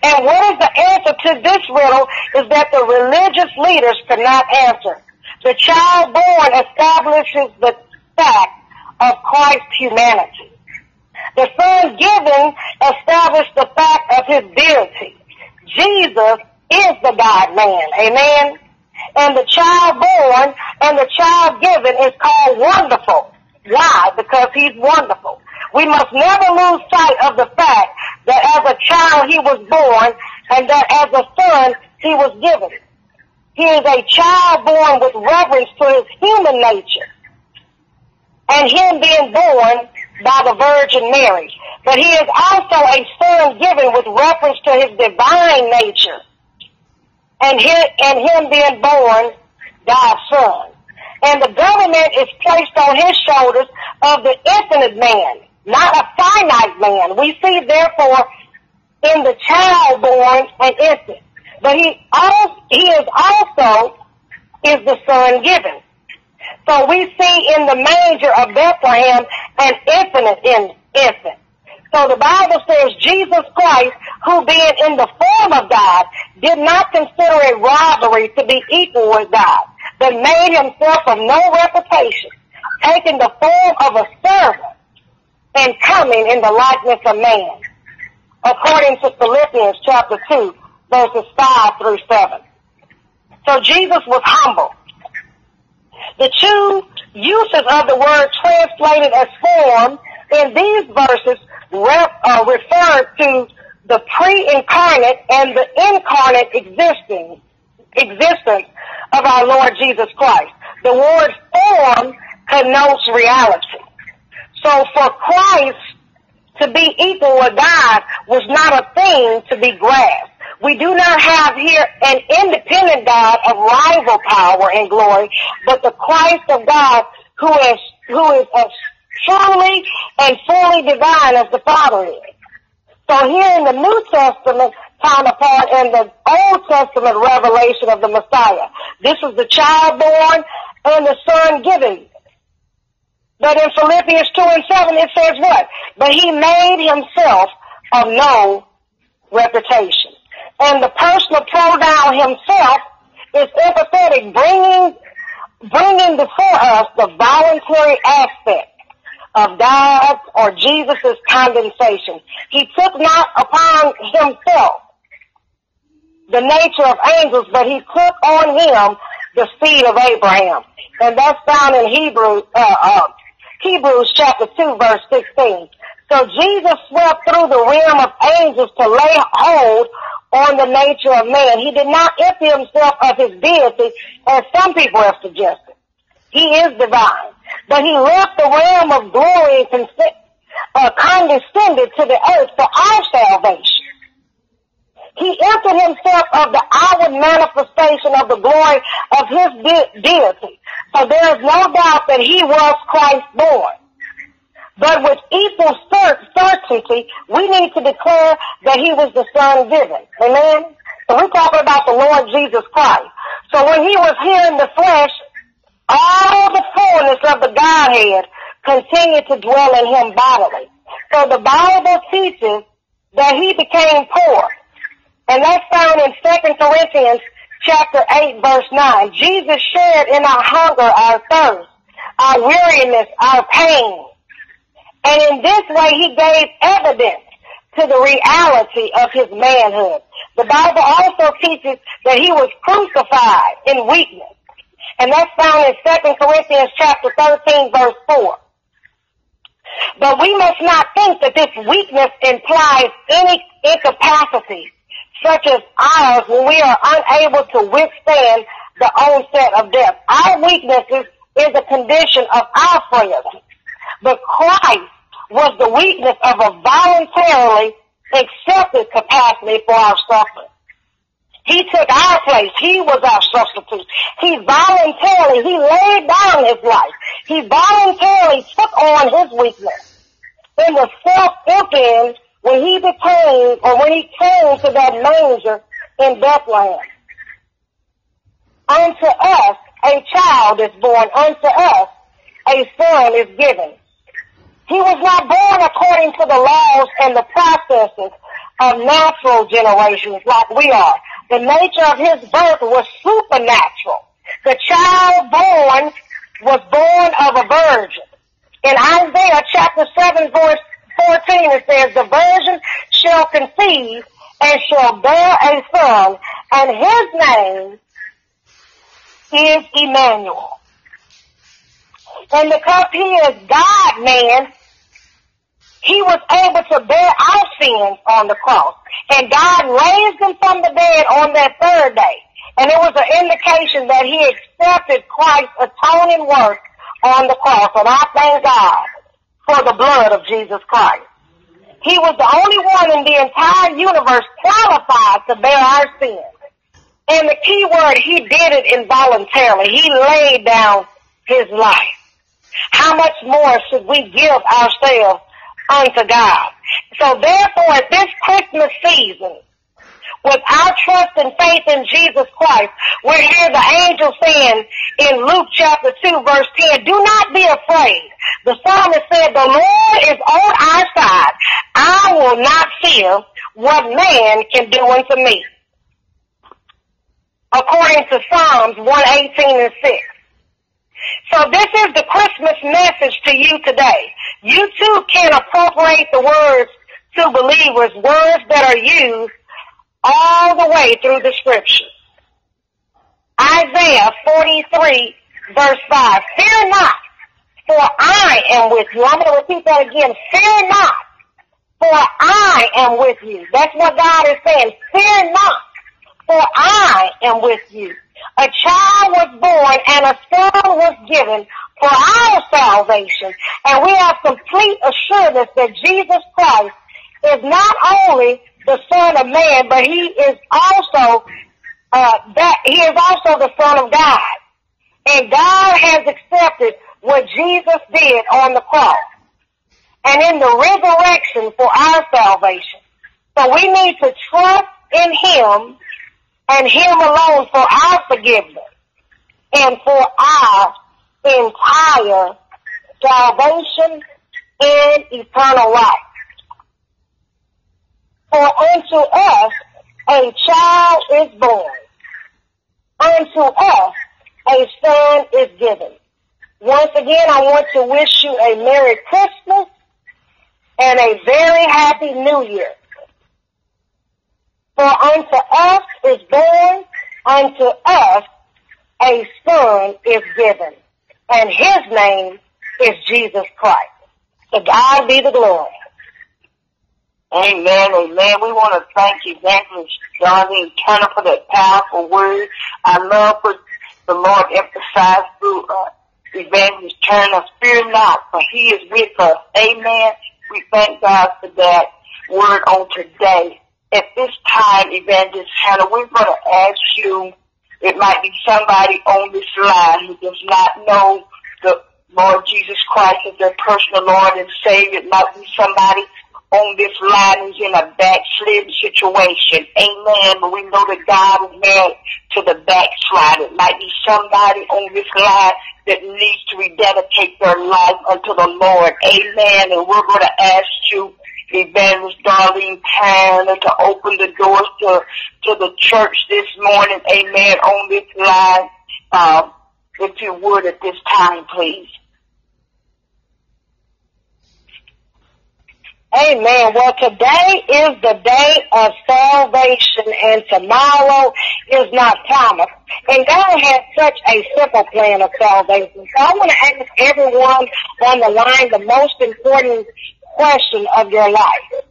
And what is the answer to this riddle is that the religious leaders could not answer. The child born establishes the fact of Christ's humanity. The son given established the fact of his deity. Jesus is the God man. Amen and the child born and the child given is called wonderful. Why? Because he's wonderful. We must never lose sight of the fact that as a child he was born and that as a son he was given. He is a child born with reverence to his human nature and him being born by the Virgin Mary. But he is also a son given with reference to his divine nature and him, and him being born God's son. And the government is placed on his shoulders of the infinite man, not a finite man. We see therefore in the child born an infant. But he also, he is also is the son given. So we see in the manger of Bethlehem an infinite in, infant. So the Bible says Jesus Christ, who being in the form of God, did not consider it robbery to be equal with God, but made himself of no reputation, taking the form of a servant and coming in the likeness of man. according to Philippians chapter 2, verses 5 through 7. So Jesus was humble. The two uses of the word translated as form in these verses rep, uh, to the pre-incarnate and the incarnate existing existence of our Lord Jesus Christ. The word form connotes reality. So for Christ to be equal with God was not a thing to be grasped. We do not have here an independent God of rival power and glory, but the Christ of God who is, who is truly and fully divine as the Father is. So here in the New Testament counterpart and the Old Testament revelation of the Messiah, this is the child born and the son given. But in Philippians 2 and 7 it says what? But he made himself of no reputation. And the personal pronoun himself is empathetic, bringing, bringing before us the voluntary aspect of God's or Jesus' condensation. He took not upon himself the nature of angels, but he took on him the seed of Abraham. And that's found in Hebrew, uh, uh, Hebrews chapter 2 verse 16. So Jesus swept through the realm of angels to lay hold on the nature of man. He did not empty himself of his deity as some people have suggested. He is divine. But he left the realm of glory and uh, condescended to the earth for our salvation. He emptied himself of the outward manifestation of the glory of his de- deity. So there is no doubt that he was Christ born. But with equal certainty, we need to declare that he was the son given. Amen? So we're talking about the Lord Jesus Christ. So when he was here in the flesh, all the fullness of the Godhead continued to dwell in him bodily. So the Bible teaches that he became poor. And that's found in 2 Corinthians chapter 8 verse 9. Jesus shared in our hunger, our thirst, our weariness, our pain. And in this way he gave evidence to the reality of his manhood. The Bible also teaches that he was crucified in weakness. And that's found in 2 Corinthians chapter 13 verse 4. But we must not think that this weakness implies any incapacity such as ours when we are unable to withstand the onset of death. Our weaknesses is a condition of our frailty. But Christ was the weakness of a voluntarily accepted capacity for our suffering. He took our place. He was our substitute. He voluntarily, he laid down his life. He voluntarily took on his weakness and was self-emptying when he became, or when he came to that manger in Bethlehem. Unto us a child is born, unto us a son is given. He was not born according to the laws and the processes of natural generations like we are. The nature of his birth was supernatural. The child born was born of a virgin. In Isaiah chapter 7 verse 14 it says, the virgin shall conceive and shall bear a son and his name is Emmanuel. And because he is God man, he was able to bear our sins on the cross. And God raised him from the dead on that third day. And it was an indication that he accepted Christ's atoning work on the cross. And I thank God for the blood of Jesus Christ. He was the only one in the entire universe qualified to bear our sins. And the key word, he did it involuntarily. He laid down his life. How much more should we give ourselves unto God? So therefore, at this Christmas season, with our trust and faith in Jesus Christ, we hear the angel saying in Luke chapter 2 verse 10, do not be afraid. The psalmist said, the Lord is on our side. I will not fear what man can do unto me. According to Psalms 118 and 6. So this is the Christmas message to you today. You too can appropriate the words to believers words that are used all the way through the scripture. Isaiah 43 verse 5. Fear not, for I am with you. I'm going to repeat that again. Fear not, for I am with you. That's what God is saying. Fear not, for I am with you. A child was born and a son was given for our salvation. And we have complete assurance that Jesus Christ is not only the Son of Man, but He is also uh, that He is also the Son of God. And God has accepted what Jesus did on the cross and in the resurrection for our salvation. So we need to trust in Him and Him alone for our forgiveness and for our entire salvation and eternal life. For unto us a child is born. Unto us a son is given. Once again, I want to wish you a Merry Christmas and a very Happy New Year. For unto us is born, unto us a son is given, and his name is Jesus Christ. To God be the glory. Amen, amen. We want to thank Evangelist Johnny Turner for that powerful word. I love what the Lord emphasized through uh, Evangelist Turner. Fear not, for he is with us. Amen. We thank God for that word on today. At this time, Evangelist Hannah, we're going to ask you, it might be somebody on this line who does not know the Lord Jesus Christ as their personal Lord and Savior. It might be somebody on this line who's in a backslidden situation. Amen. But we know that God is married to the backslider. It might be somebody on this line that needs to rededicate their life unto the Lord. Amen. And we're going to ask you, Evangelist Darlene Turner, to open the doors to, to the church this morning. Amen. On this line. Um, if you would at this time, please. Amen. Well, today is the day of salvation and tomorrow is not promised. And God has such a simple plan of salvation. So I want to ask everyone on the line the most important question of your life.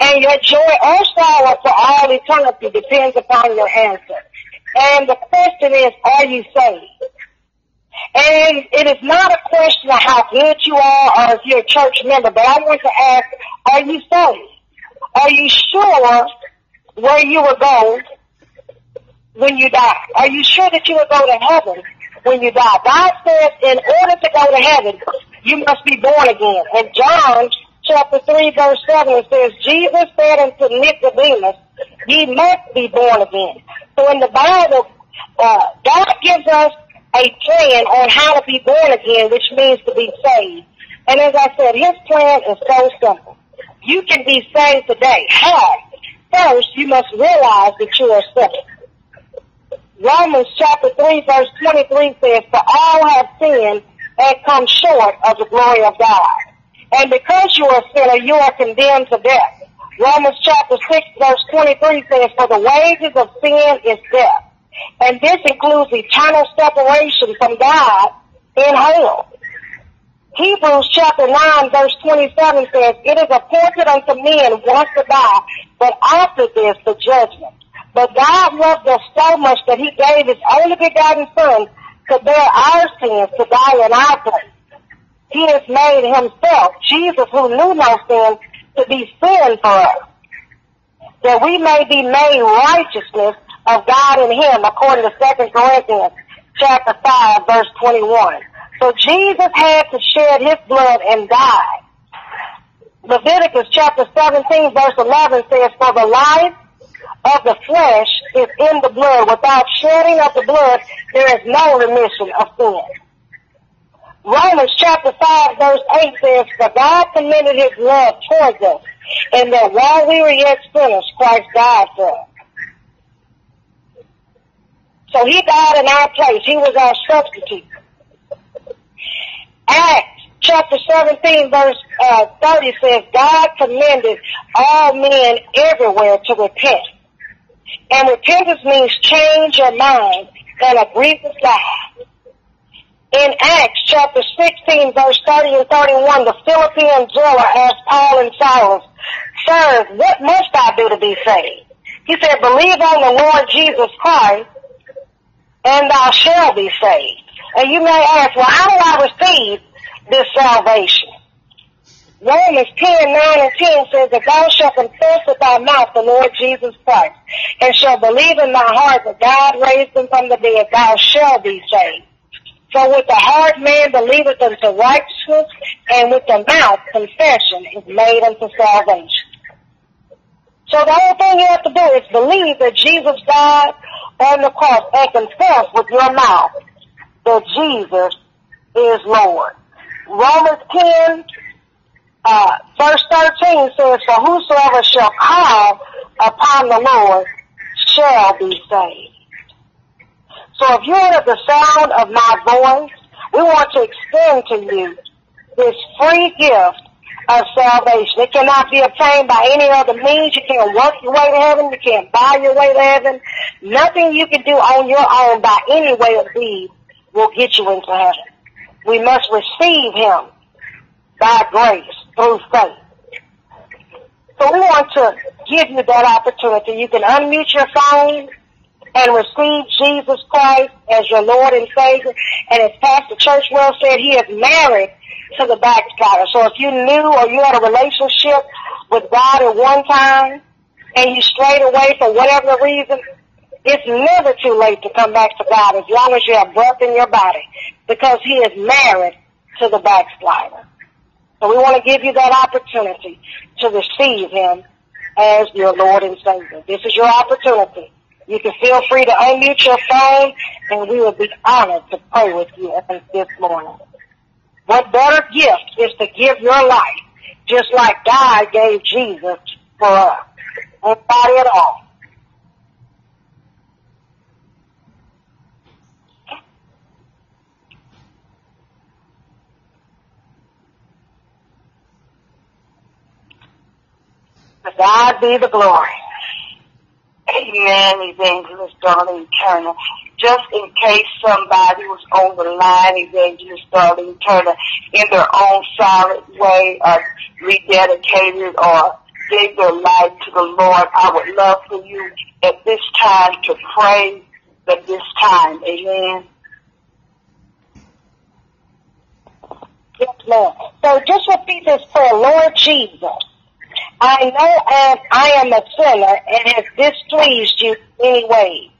And your joy or sorrow for all eternity depends upon your answer. And the question is, are you saved? And it is not a question of how good you are or if you're a church member, but I want to ask, are you saved? Are you sure where you will go when you die? Are you sure that you will go to heaven when you die? God says in order to go to heaven, you must be born again. And John chapter 3 verse 7 it says, Jesus said unto Nicodemus, ye must be born again. So in the Bible, uh, God gives us a plan on how to be born again, which means to be saved. And as I said, his plan is so simple. You can be saved today. How? First, you must realize that you are saved. Romans chapter 3 verse 23 says, For all have sinned and come short of the glory of God. And because you are a sinner, you are condemned to death. Romans chapter 6 verse 23 says, For the wages of sin is death. And this includes eternal separation from God in hell. Hebrews chapter 9 verse 27 says, It is appointed unto men once to die, but after this the judgment. But God loved us so much that he gave his only begotten son to bear our sins, to die in our place. He has made himself, Jesus who knew no sin, to be sin for us, that we may be made righteousness of God in him, according to 2 Corinthians chapter 5, verse 21. So Jesus had to shed his blood and die. Leviticus chapter 17, verse 11 says, For the life of the flesh is in the blood. Without shedding of the blood, there is no remission of sin. Romans chapter 5 verse 8 says, For God commended his love towards us, and that while we were yet sinners, Christ died for us. So he died in our place. He was our substitute. Acts chapter 17 verse uh, 30 says, God commended all men everywhere to repent. And repentance means change your mind and agree with God. In Acts chapter 16 verse 30 and 31, the Philippian jailer asked Paul and Silas, Sirs, what must I do to be saved? He said, believe on the Lord Jesus Christ and thou shalt be saved. And you may ask, well, how do I receive this salvation? Romans 10, 9 and 10 says that thou shalt confess with thy mouth the Lord Jesus Christ and shall believe in thy heart that God raised him from the dead, thou shalt be saved. So with the heart man believeth unto righteousness and with the mouth confession is made unto salvation. So the only thing you have to do is believe that Jesus died on the cross and confess with your mouth that Jesus is Lord. Romans 10, uh, verse 13 says, For whosoever shall call upon the Lord shall be saved. So if you're under the sound of my voice, we want to extend to you this free gift of salvation. It cannot be obtained by any other means. You can't work your way to heaven. You can't buy your way to heaven. Nothing you can do on your own by any way of deed will get you into heaven. We must receive him by grace through faith. So we want to give you that opportunity. You can unmute your phone and receive Jesus Christ as your Lord and Savior. And as Pastor Churchwell said, he is married to the backslider. So if you knew or you had a relationship with God at one time and you strayed away for whatever reason, it's never too late to come back to God as long as you have breath in your body because he is married to the backslider. So we want to give you that opportunity to receive him as your Lord and Savior. This is your opportunity. You can feel free to unmute your phone and we will be honored to pray with you this morning. What better gift is to give your life just like God gave Jesus for us? Nobody at all. God be the glory. Amen, Evangelist Darlene Turner. Just in case somebody was on the line, Evangelist Darlene Turner, in their own silent way, uh, rededicated or gave their life to the Lord, I would love for you at this time to pray at this time. Amen. Yes, Lord. So just repeat this prayer, Lord Jesus. I know as I am a sinner and have displeased you in any way.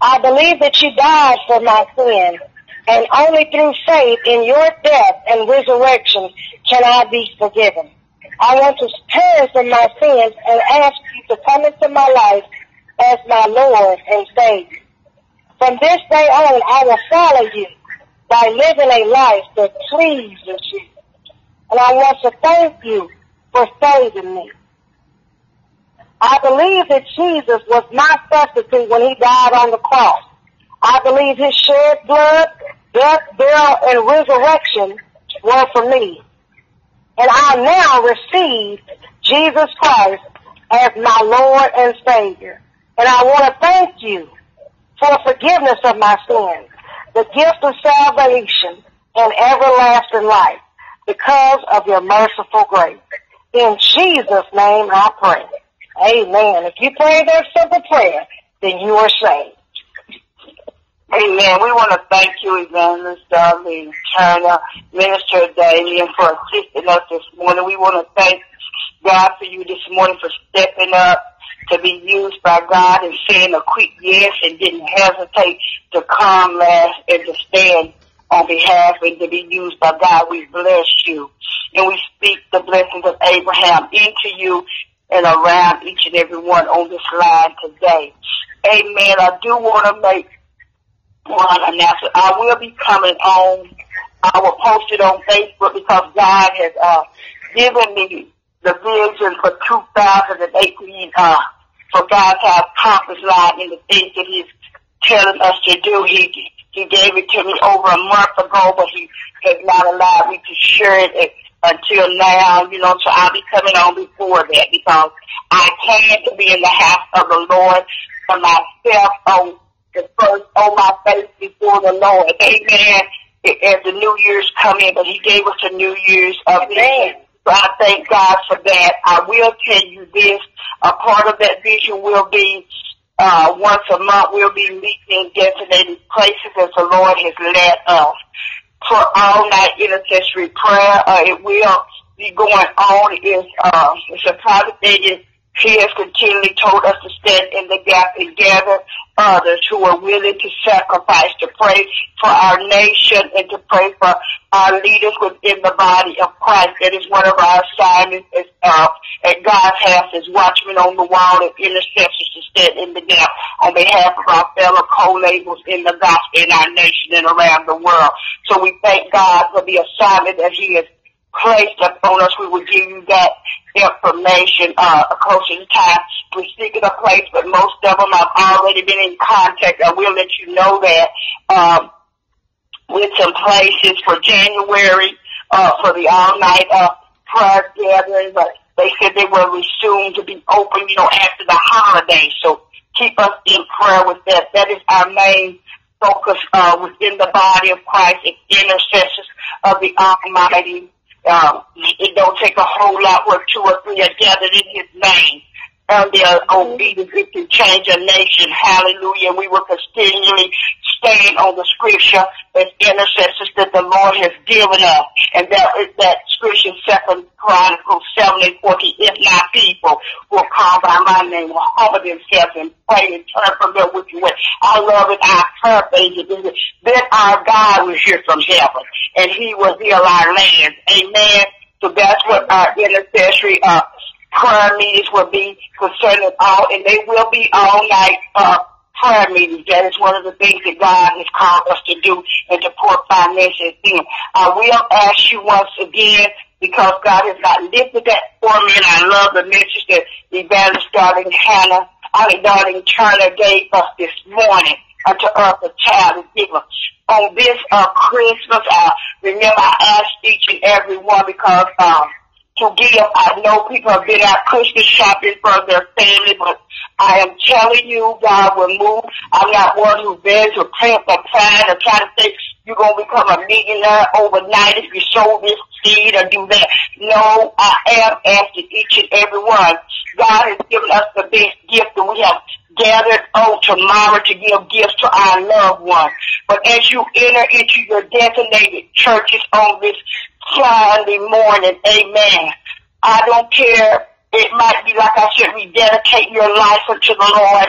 I believe that you died for my sins, and only through faith in your death and resurrection can I be forgiven. I want to turn from my sins and ask you to come into my life as my Lord and Savior. From this day on, I will follow you by living a life that pleases you. And I want to thank you for saving me. I believe that Jesus was my substitute when he died on the cross. I believe his shed blood, death, burial, and resurrection were for me. And I now receive Jesus Christ as my Lord and Savior. And I want to thank you for forgiveness of my sins, the gift of salvation, and everlasting life because of your merciful grace. In Jesus' name I pray. Amen. If you pray that simple prayer, then you are saved. Amen. We want to thank you, Evangelist Darlene Turner, Minister Damian, for assisting us this morning. We want to thank God for you this morning for stepping up to be used by God and saying a quick yes and didn't hesitate to come last and to stand on behalf and to be used by God. We bless you. And we speak the blessings of Abraham into you and around each and every one on this line today. Amen. I do want to make one announcement. I will be coming on. I will post it on Facebook because God has uh, given me the vision for 2018 uh, for God to accomplish line in the things that He's telling us to do. He He gave it to me over a month ago, but he has not allowed me to share it until now, you know, so I'll be coming on before that because I plan to be in the house of the Lord for myself on the first on my face before the Lord. Amen. As the New Year's come in, but he gave us a New Year's of vision. So I thank God for that. I will tell you this. A part of that vision will be uh, once a month we'll be meeting in designated places as the Lord has led us. For all night intercessory prayer, uh, it will be going on. It's, uh, it's a private meeting he has continually told us to stand in the gap and gather others who are willing to sacrifice to pray for our nation and to pray for our leaders within the body of Christ. That is one of our assignments as, uh, at God's house as watchmen on the wall and intercessors to stand in the gap on behalf of our fellow co-labels in the gospel in our nation and around the world. So we thank God for the assignment that He has placed upon us. We will give you that information uh, closer to time. We're seeking a place, but most of them have already been in contact. I will let you know that um, with some places for January uh, for the all-night uh, prayer gathering, but they said they will resume to be open, you know, after the holidays. So keep us in prayer with that. That is our main focus uh, within the body of Christ, intercessors of the Almighty um, it don't take a whole lot where two or three are gathered in his name. And their obedience it can change a nation. Hallelujah. We will continually stand on the scripture as intercessors that the Lord has given us. And that is that scripture, Second Chronicles 7 and 40, if not people will call by my name, will humble themselves and pray and turn from their wicked way. I love it. Our prayer page Then our God will hear from heaven and he will heal our land. Amen. So that's what our intercessory, uh, prayer meetings will be concerning all, and they will be all night, uh, prayer meetings. That is one of the things that God has called us to do and to pour finances in. I will ask you once again, because God has not lifted that for me, and I love the message that Evangelist Darlene Hannah, I mean Darlene Turner gave us this morning unto us a child is given. On this uh, Christmas, uh, remember I asked each and every one because um, to give. I know people have been out Christmas shopping for their family, but I am telling you, God will move. I'm not one who begs or pimp or pride or try to think you're going to become a millionaire overnight if you sow this seed or do that. No, I am asking each and every one. God has given us the best gift and we have gathered on tomorrow to give gifts to our loved ones. But as you enter into your designated churches on this Sunday morning. Amen. I don't care. It might be like I said, rededicate your life unto the Lord.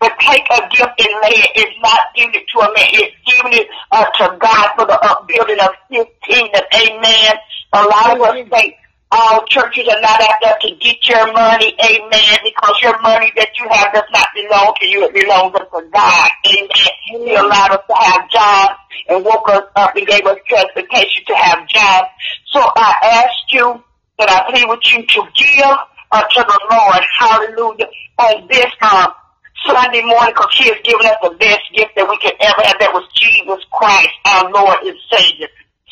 But take a gift and lay it. It's not giving it to a man. It's giving it uh, to God for the upbuilding of His kingdom. Amen. A lot of us think all churches are not out there to get your money. Amen. Because your money that you have does not belong to you. It belongs to God. Amen. He allowed us to have jobs and woke us up and gave us transportation to have jobs. So I ask you that I plead with you to give uh, to the Lord, hallelujah, on this um, Sunday morning because he has given us the best gift that we could ever have. That was Jesus Christ, our Lord and Savior.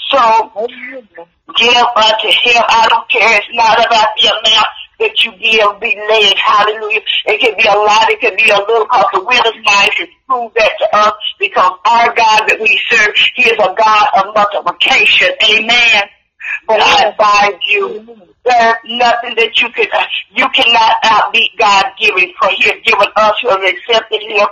So give unto him. I don't care. It's not about the amount that you give be led. Hallelujah. It can be a lot. It can be a little because the will is nice and prove that to us because our God that we serve, He is a God of multiplication. Amen. But I advise you, there's nothing that you can, uh, you cannot outbeat God giving for He has given us who have accepted Him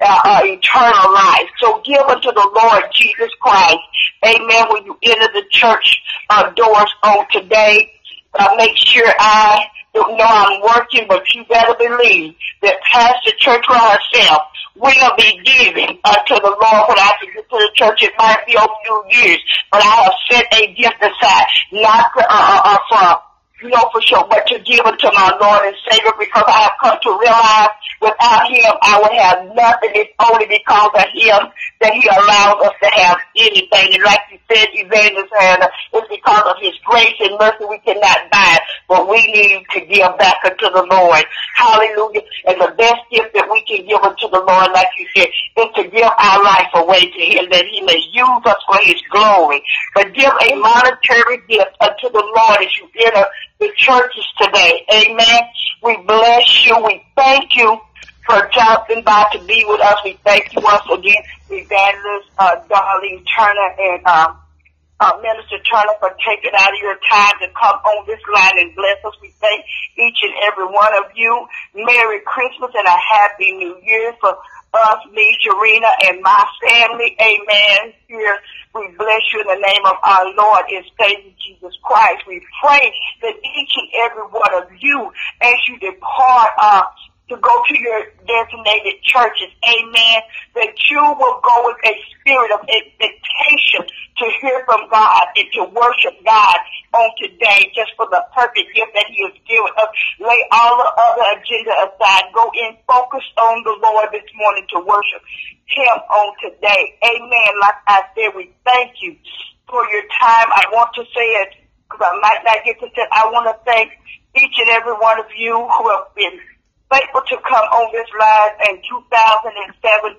uh, uh, eternal life. So give unto the Lord Jesus Christ. Amen. When you enter the church uh, doors on today, uh, make sure I don't know I'm working, but you better believe that Pastor Churchwell herself will be giving unto the Lord when I to the church. It might be a few years, but I have set a gift aside, not for, uh, uh, uh for you know for sure, but to give it to my Lord and Savior because I have come to realize without Him I would have nothing. It's only because of Him that He allows us to have anything. And like you said, Evangelist Hannah, it's because of his grace and mercy we cannot buy, but we need to give back unto the Lord. Hallelujah. And the best gift that we can give unto the Lord, like you said, is to give our life away to him that he may use us for his glory. But give a monetary gift unto the Lord as you enter the churches today. Amen. We bless you. We thank you for dropping by to be with us. We thank you once again, Evangelist uh, Darlene Turner and um, uh, Minister Turner for taking out of your time to come on this line and bless us. We thank each and every one of you. Merry Christmas and a Happy New Year for us, me, Sharina, and my family. Amen. Here we bless you in the name of our Lord and Savior Jesus Christ. We pray that each and every one of you, as you depart, uh, to go to your designated churches. Amen. That you will go with a spirit of expectation to hear from God and to worship God on today just for the perfect gift that he has given us. Lay all the other agenda aside. Go in focused on the Lord this morning to worship him on today. Amen. Like I said, we thank you for your time. I want to say it because I might not get to say. I want to thank each and every one of you who have been faithful to come on this line in 2017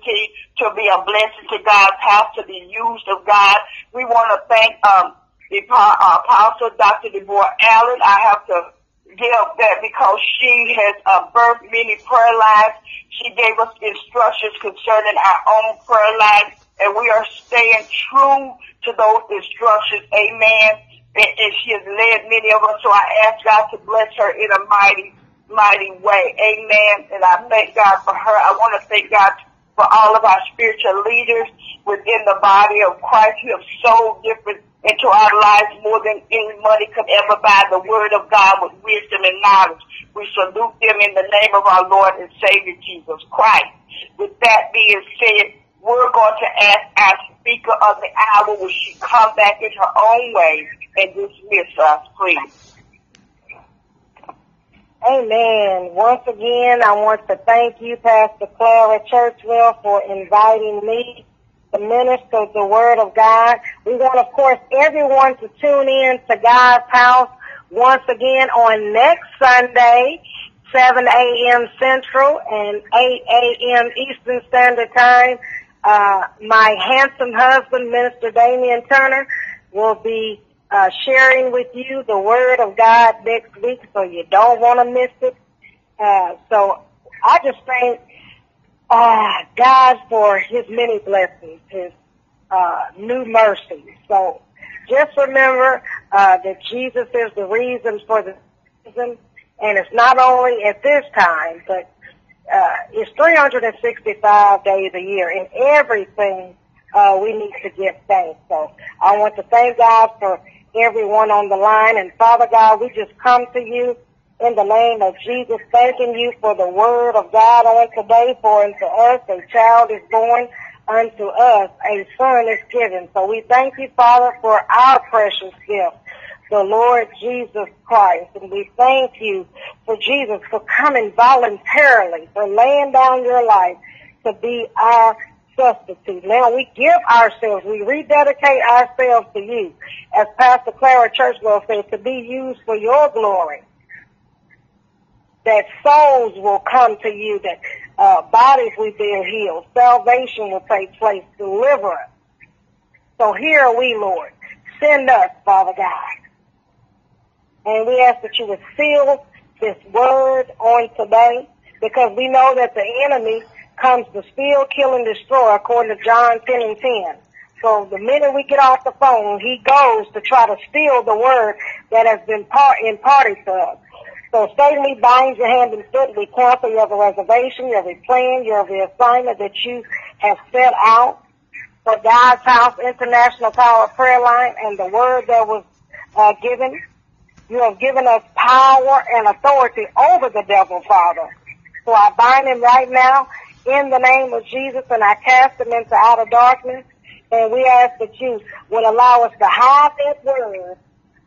to be a blessing to God's house, to be used of God. We want to thank um, the uh, Apostle Dr. Deborah Allen. I have to give that because she has uh, birthed many prayer lives. She gave us instructions concerning our own prayer lives, and we are staying true to those instructions. Amen. And, and she has led many of us, so I ask God to bless her in a mighty mighty way. Amen. And I thank God for her. I want to thank God for all of our spiritual leaders within the body of Christ who have so different into our lives more than any money could ever buy the word of God with wisdom and knowledge. We salute them in the name of our Lord and Savior Jesus Christ. With that being said, we're going to ask our speaker of the hour will she come back in her own way and dismiss us, please. Amen. Once again, I want to thank you, Pastor Clara Churchwell, for inviting me to minister the Word of God. We want, of course, everyone to tune in to God's house once again on next Sunday, 7 a.m. Central and 8 a.m. Eastern Standard Time. Uh, my handsome husband, Minister Damian Turner, will be uh, sharing with you the Word of God next week, so you don't want to miss it. Uh, so I just thank uh, God for His many blessings, His uh, new mercies. So just remember uh, that Jesus is the reason for the season, and it's not only at this time, but uh, it's 365 days a year, and everything uh, we need to give thanks. So I want to thank God for everyone on the line. And Father God, we just come to you in the name of Jesus, thanking you for the word of God on today. For unto us a child is born, unto us a son is given. So we thank you, Father, for our precious gift, the Lord Jesus Christ. And we thank you for Jesus for coming voluntarily, for laying down your life to be our substitute. Now we give ourselves, we rededicate ourselves to you, as Pastor Clara Churchwell said, to be used for your glory. That souls will come to you, that uh, bodies will be healed, salvation will take place, deliverance. So here are we, Lord. Send us, Father God. And we ask that you would seal this word on today because we know that the enemy comes to steal, kill, and destroy, according to John 10 and 10. So the minute we get off the phone, he goes to try to steal the word that has been part, imparted to us. So Satan, bind your hand and foot. We cancel your reservation, your plan, your assignment that you have set out for God's House International Power Prayer Line and the word that was uh, given. You have given us power and authority over the devil, Father. So I bind him right now in the name of Jesus and I cast them into outer darkness. And we ask that you will allow us to hide that word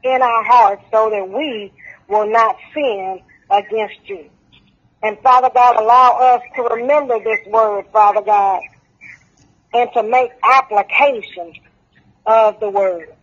in our hearts so that we will not sin against you. And Father God, allow us to remember this word, Father God, and to make application of the word.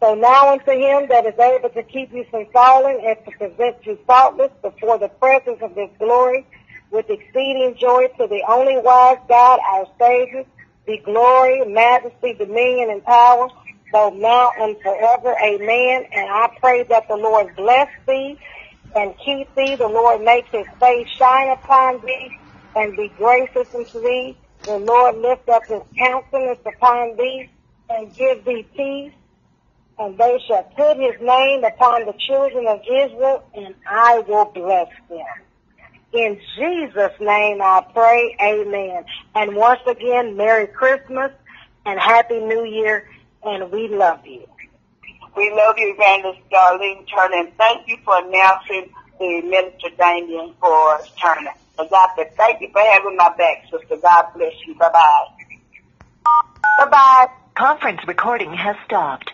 So now unto him that is able to keep you from falling and to present you faultless before the presence of his glory with exceeding joy to the only wise God, our Savior, be glory, majesty, dominion, and power, both now and forever. Amen. And I pray that the Lord bless thee and keep thee. The Lord make his face shine upon thee and be gracious unto thee. The Lord lift up his countenance upon thee and give thee peace. And they shall put his name upon the children of Israel, and I will bless them. In Jesus' name I pray, amen. And once again, Merry Christmas and Happy New Year, and we love you. We love you, Evangelist Darlene Turner, and thank you for announcing the Minister Damian for Turner. So God, thank you for having my back, sister. God bless you. Bye-bye. Bye-bye. Conference recording has stopped.